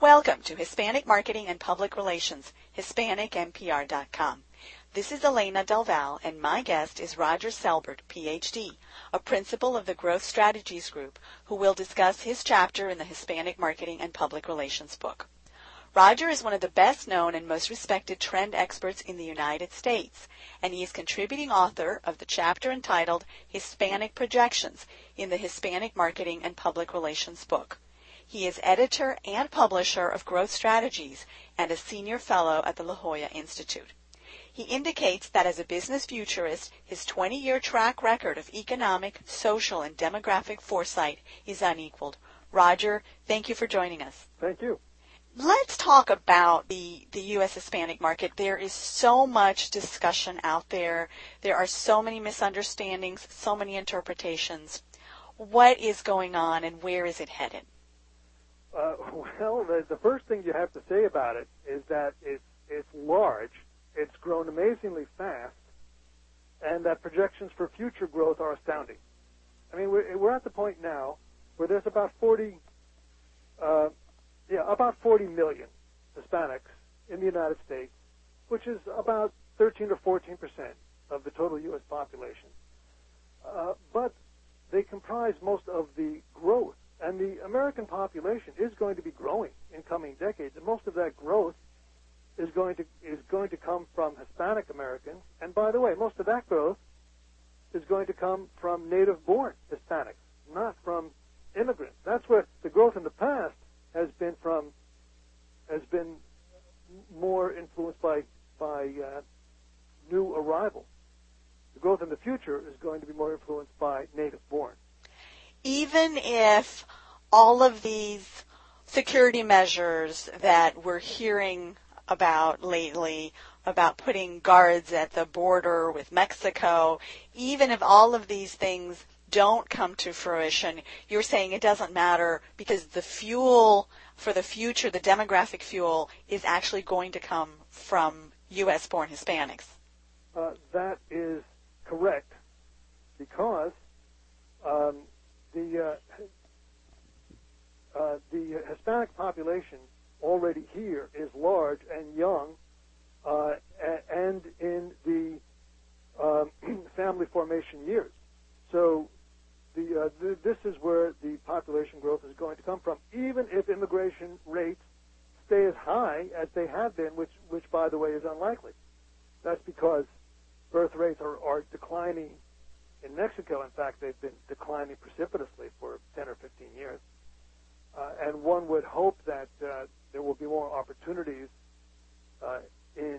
Welcome to Hispanic Marketing and Public Relations, HispanicMPR.com. This is Elena Del Valle, and my guest is Roger Selbert, PhD, a principal of the Growth Strategies Group, who will discuss his chapter in the Hispanic Marketing and Public Relations book. Roger is one of the best known and most respected trend experts in the United States, and he is contributing author of the chapter entitled Hispanic Projections in the Hispanic Marketing and Public Relations book. He is editor and publisher of Growth Strategies and a senior fellow at the La Jolla Institute. He indicates that as a business futurist, his 20 year track record of economic, social, and demographic foresight is unequaled. Roger, thank you for joining us. Thank you. Let's talk about the, the U.S. Hispanic market. There is so much discussion out there. There are so many misunderstandings, so many interpretations. What is going on and where is it headed? Uh, well, the, the first thing you have to say about it is that it's, it's large it's grown amazingly fast, and that projections for future growth are astounding. I mean, we're, we're at the point now where there's about 40, uh, yeah, about 40 million Hispanics in the United States, which is about 13 or 14 percent of the total U.S. population. Uh, but they comprise most of the growth, and the American population is going to be growing in coming decades, and most of that growth is going to is going to come from Hispanic Americans, and by the way, most of that growth is going to come from native-born Hispanics, not from immigrants. That's where the growth in the past has been from has been more influenced by by uh, new arrivals. The growth in the future is going to be more influenced by native-born. Even if all of these security measures that we're hearing about lately about putting guards at the border with Mexico, even if all of these things don't come to fruition, you're saying it doesn't matter because the fuel for the future, the demographic fuel, is actually going to come from U.S. born Hispanics. Uh, that is correct because um, the uh, uh, the Hispanic population already here is large and young, uh, and in the um, family formation years. So the, uh, th- this is where the population growth is going to come from, even if immigration rates stay as high as they have been, which, which by the way is unlikely. That's because birth rates are, are declining in Mexico. In fact, they've been declining precipitously for 10 or 15 years. And one would hope that uh, there will be more opportunities uh, in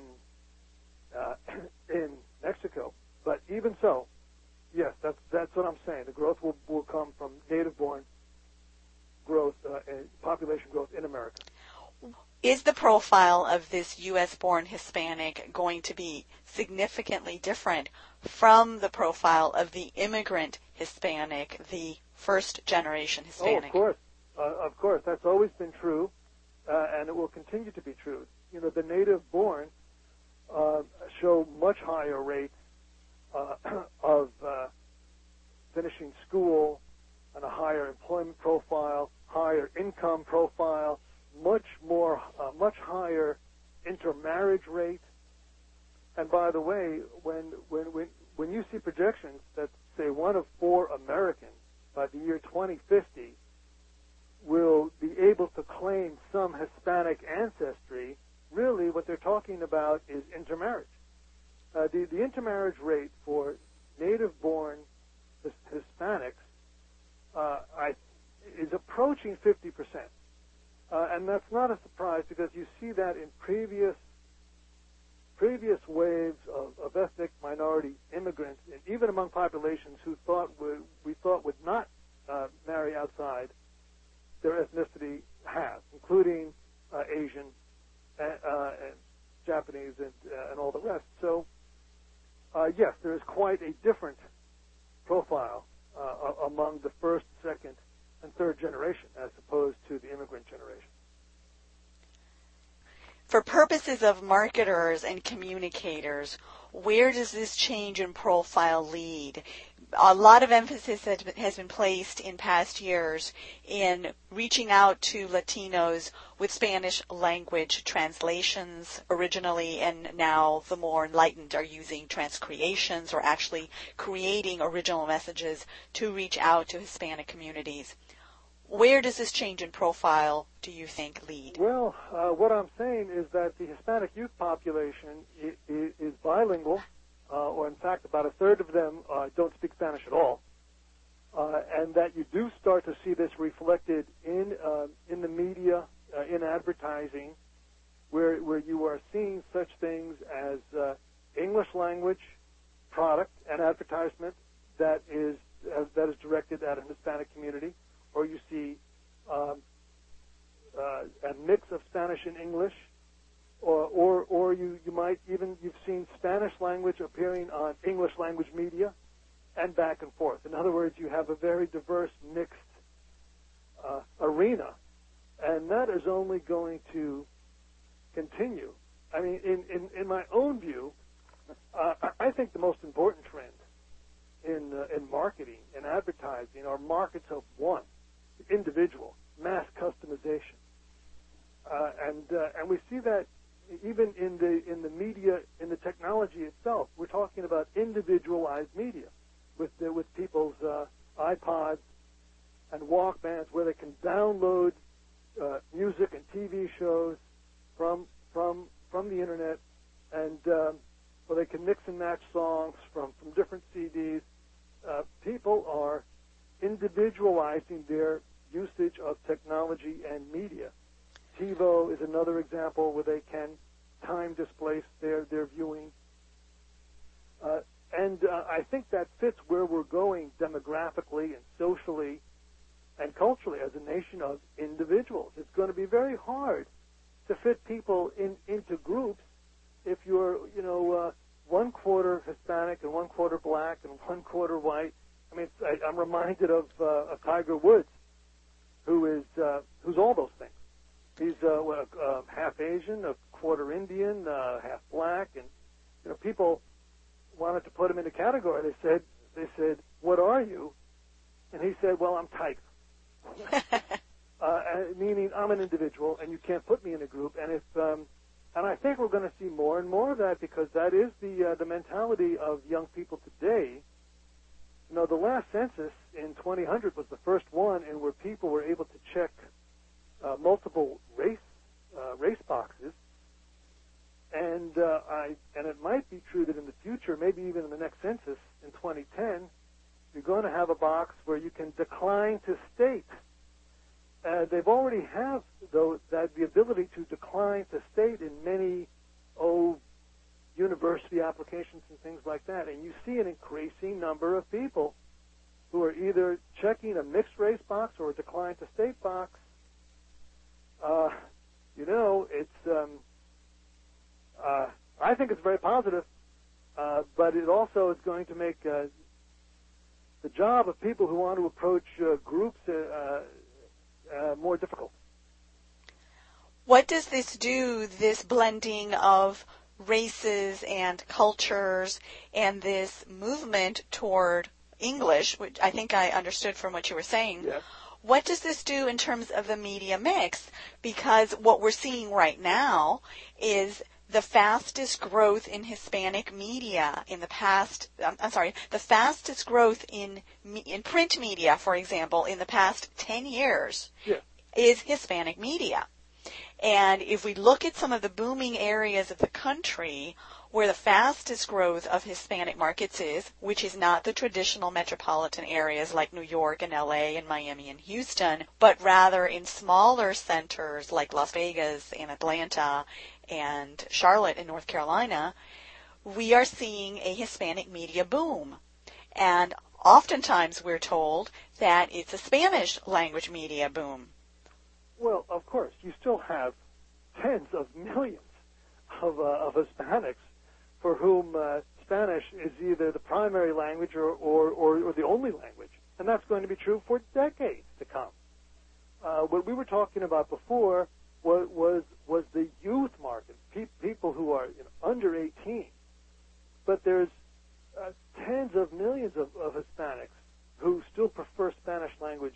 uh, in Mexico. But even so, yes, that's that's what I'm saying. The growth will will come from native-born growth uh, and population growth in America. Is the profile of this U.S.-born Hispanic going to be significantly different from the profile of the immigrant Hispanic, the first generation Hispanic? Oh, of course, uh, of course, that's always been true uh, and it will continue to be true. You know, the native born uh, show much higher rates uh, of uh, finishing school and a higher employment profile, higher income profile, much more, uh, much higher intermarriage rate. And by the way, when, when, when, when you see projections that say one of four Americans by the year 2050 will be able to claim some Hispanic ancestry, really what they're talking about is intermarriage. Uh, intermarriage rate for native-born Hispanics uh, I, is approaching 50%. Uh, and that's not a surprise because you see that in previous previous waves of, of ethnic minority immigrants, and even among populations who thought would, we thought would not uh, marry outside their ethnicity has, including uh, Asian, uh, and Japanese, and, uh, and all the rest. So, uh, yes, there is quite a different profile uh, among the first, second, and third generation as opposed to the immigrant generation. For purposes of marketers and communicators, where does this change in profile lead? A lot of emphasis has been placed in past years in reaching out to Latinos with Spanish language translations originally, and now the more enlightened are using transcreations or actually creating original messages to reach out to Hispanic communities. Where does this change in profile, do you think, lead? Well, uh, what I'm saying is that the Hispanic youth population is, is bilingual, uh, or in fact, about a third of them uh, don't speak Spanish at all, uh, and that you do start to see this reflected in uh, in the media, uh, in advertising, where where you are seeing such things as English language product and advertisement that is that is directed at a Hispanic community or you see um, uh, a mix of Spanish and English, or, or, or you, you might even, you've seen Spanish language appearing on English language media and back and forth. In other words, you have a very diverse, mixed uh, arena, and that is only going to continue. I mean, in, in, in my own view, uh, I think the most important trend in, uh, in marketing and advertising are markets of one individual, mass customization, uh, and uh, and we see that even in the in the media in the technology itself. We're talking about individualized media with the, with people's uh, iPods and Walkmans, where they can download uh, music and TV shows from from from the internet, and um, where they can mix and match songs from from different CDs. Uh, people are individualizing their usage of technology and media. TiVo is another example where they can time displace their, their viewing. Uh, and uh, I think that fits where we're going demographically and socially and culturally as a nation of individuals. It's going to be very hard to fit people in, into groups if you're, you know, uh, one quarter Hispanic and one quarter black and one quarter white. I mean, I, I'm reminded of, uh, of Tiger Woods who is uh, who's all those things. He's uh, uh, half Asian, a quarter Indian, uh, half black, and you know people wanted to put him in a category. They said they said, "What are you?" And he said, "Well, I'm Tiger." uh, meaning I'm an individual, and you can't put me in a group. And if um, and I think we're going to see more and more of that because that is the uh, the mentality of young people today you know, the last census in 2000 was the first one in where people were able to check uh, multiple race uh, race boxes, and uh, I and it might be true that in the future, maybe even in the next census in 2010, you're going to have a box where you can decline to state. Uh, they've already have though that the ability to decline to state in many oh university applications and things like that. And you see an increasing number of people who are either checking a mixed race box or a decline to state box. Uh, you know, it's, um, uh, I think it's very positive, uh, but it also is going to make uh, the job of people who want to approach uh, groups uh, uh, more difficult. What does this do, this blending of races and cultures and this movement toward English, which I think I understood from what you were saying. Yeah. What does this do in terms of the media mix? Because what we're seeing right now is the fastest growth in Hispanic media in the past, um, I'm sorry, the fastest growth in in print media, for example, in the past 10 years yeah. is Hispanic media. And if we look at some of the booming areas of the country where the fastest growth of Hispanic markets is, which is not the traditional metropolitan areas like New York and LA and Miami and Houston, but rather in smaller centers like Las Vegas and Atlanta and Charlotte in North Carolina, we are seeing a Hispanic media boom. And oftentimes we're told that it's a Spanish language media boom. Well, of course, you still have tens of millions of, uh, of Hispanics for whom uh, Spanish is either the primary language or, or, or, or, the only language. And that's going to be true for decades to come. Uh, what we were talking about before was, was, was the youth market, pe- people who are you know, under 18. But there's uh, tens of millions of, of Hispanics who still prefer Spanish language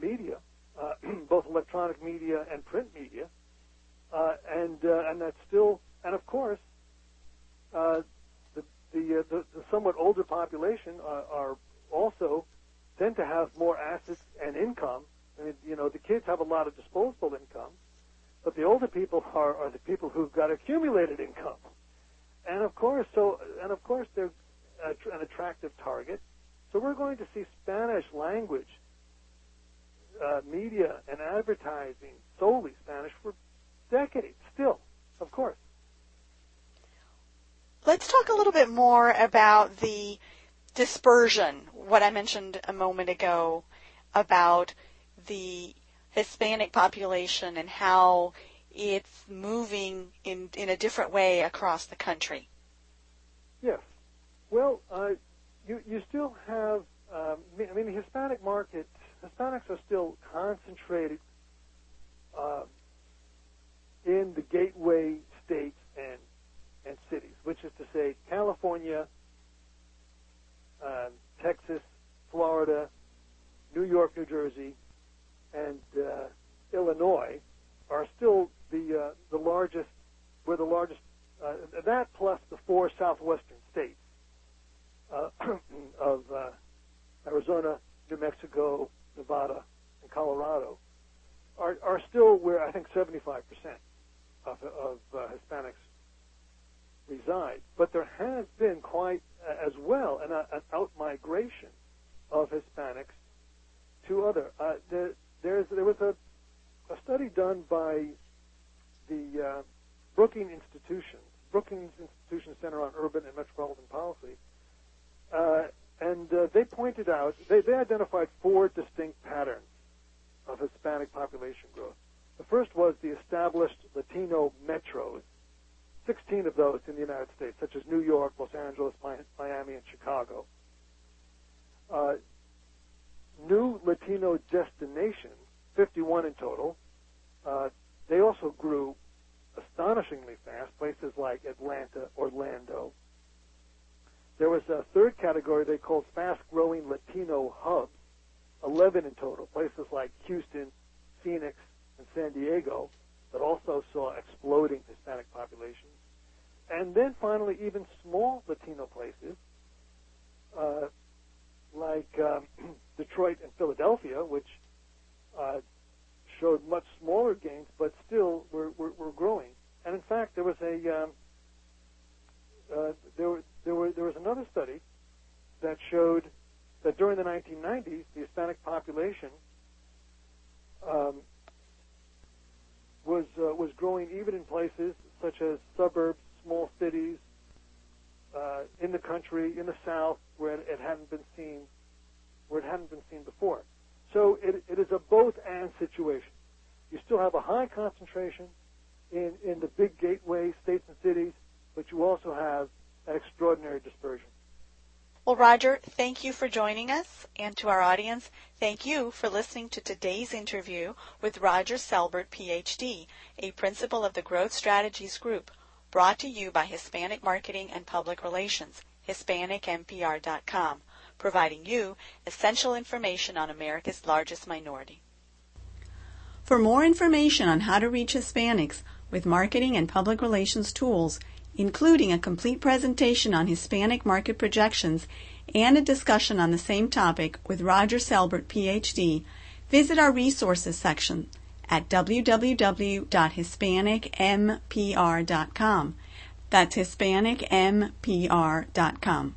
media, uh, both electronic media and print media, uh, and uh, and that's still and of course uh, the the, uh, the the somewhat older population are, are also tend to have more assets and income. I mean, you know, the kids have a lot of disposable income, but the older people are, are the people who've got accumulated income. And of course, so and of course they're an attractive target. So we're going to see Spanish language uh, media and advertising solely Spanish for decades still, of course. Let's talk a little bit more about the dispersion, what I mentioned a moment ago about the Hispanic population and how it's moving in, in a different way across the country. Yes. Well, uh, you, you still have, um, I mean, the Hispanic market, Hispanics are still concentrated uh, in the gateway states and, and cities, which is to say California, um, Texas, Florida, New York, New Jersey, and uh, Illinois are still the uh, the largest. We're the largest. Uh, that plus the four southwestern states uh, of uh, Arizona, New Mexico, Nevada, and Colorado are are still where I think 75 percent of, of uh, Hispanics reside. But there has been quite uh, as well an, uh, an out migration of Hispanics to other. Uh, there, there's, there was a, a study done by the uh, Brookings Institution, Brookings Institution Center on Urban and Metropolitan Policy, uh, and uh, they pointed out they, they identified four distinct patterns of Hispanic population growth. The first was the established Latino metros, 16 of those in the United States, such as New York, Los Angeles, Miami, and Chicago. Uh, new Latino destinations, 51 in total. Uh, they also grew astonishingly fast, places like Atlanta, Orlando. There was a third category they called fast-growing Latino hubs, 11 in total, places like Houston, Phoenix, and San Diego that also saw exploding Hispanic populations. And then finally, even small Latino places uh, like um, Detroit and Philadelphia, which uh, showed much smaller gains, but still were, were, were growing. And in fact, there was a um, uh, there, there, were, there was another study that showed that during the 1990s, the Hispanic population um, was uh, was growing even in places such as suburbs, small cities, uh, in the country, in the South, where it, it, hadn't been seen, where it hadn't been seen before. So it, it is a both and situation. You still have a high concentration in, in the big gateway states and cities, but you also have an extraordinary dispersion. Well, Roger, thank you for joining us. And to our audience, thank you for listening to today's interview with Roger Selbert, PhD, a principal of the Growth Strategies Group, brought to you by Hispanic Marketing and Public Relations, HispanicMPR.com, providing you essential information on America's largest minority. For more information on how to reach Hispanics with marketing and public relations tools, including a complete presentation on Hispanic market projections and a discussion on the same topic with Roger Selbert, PhD, visit our resources section at www.hispanicmpr.com. That's hispanicmpr.com.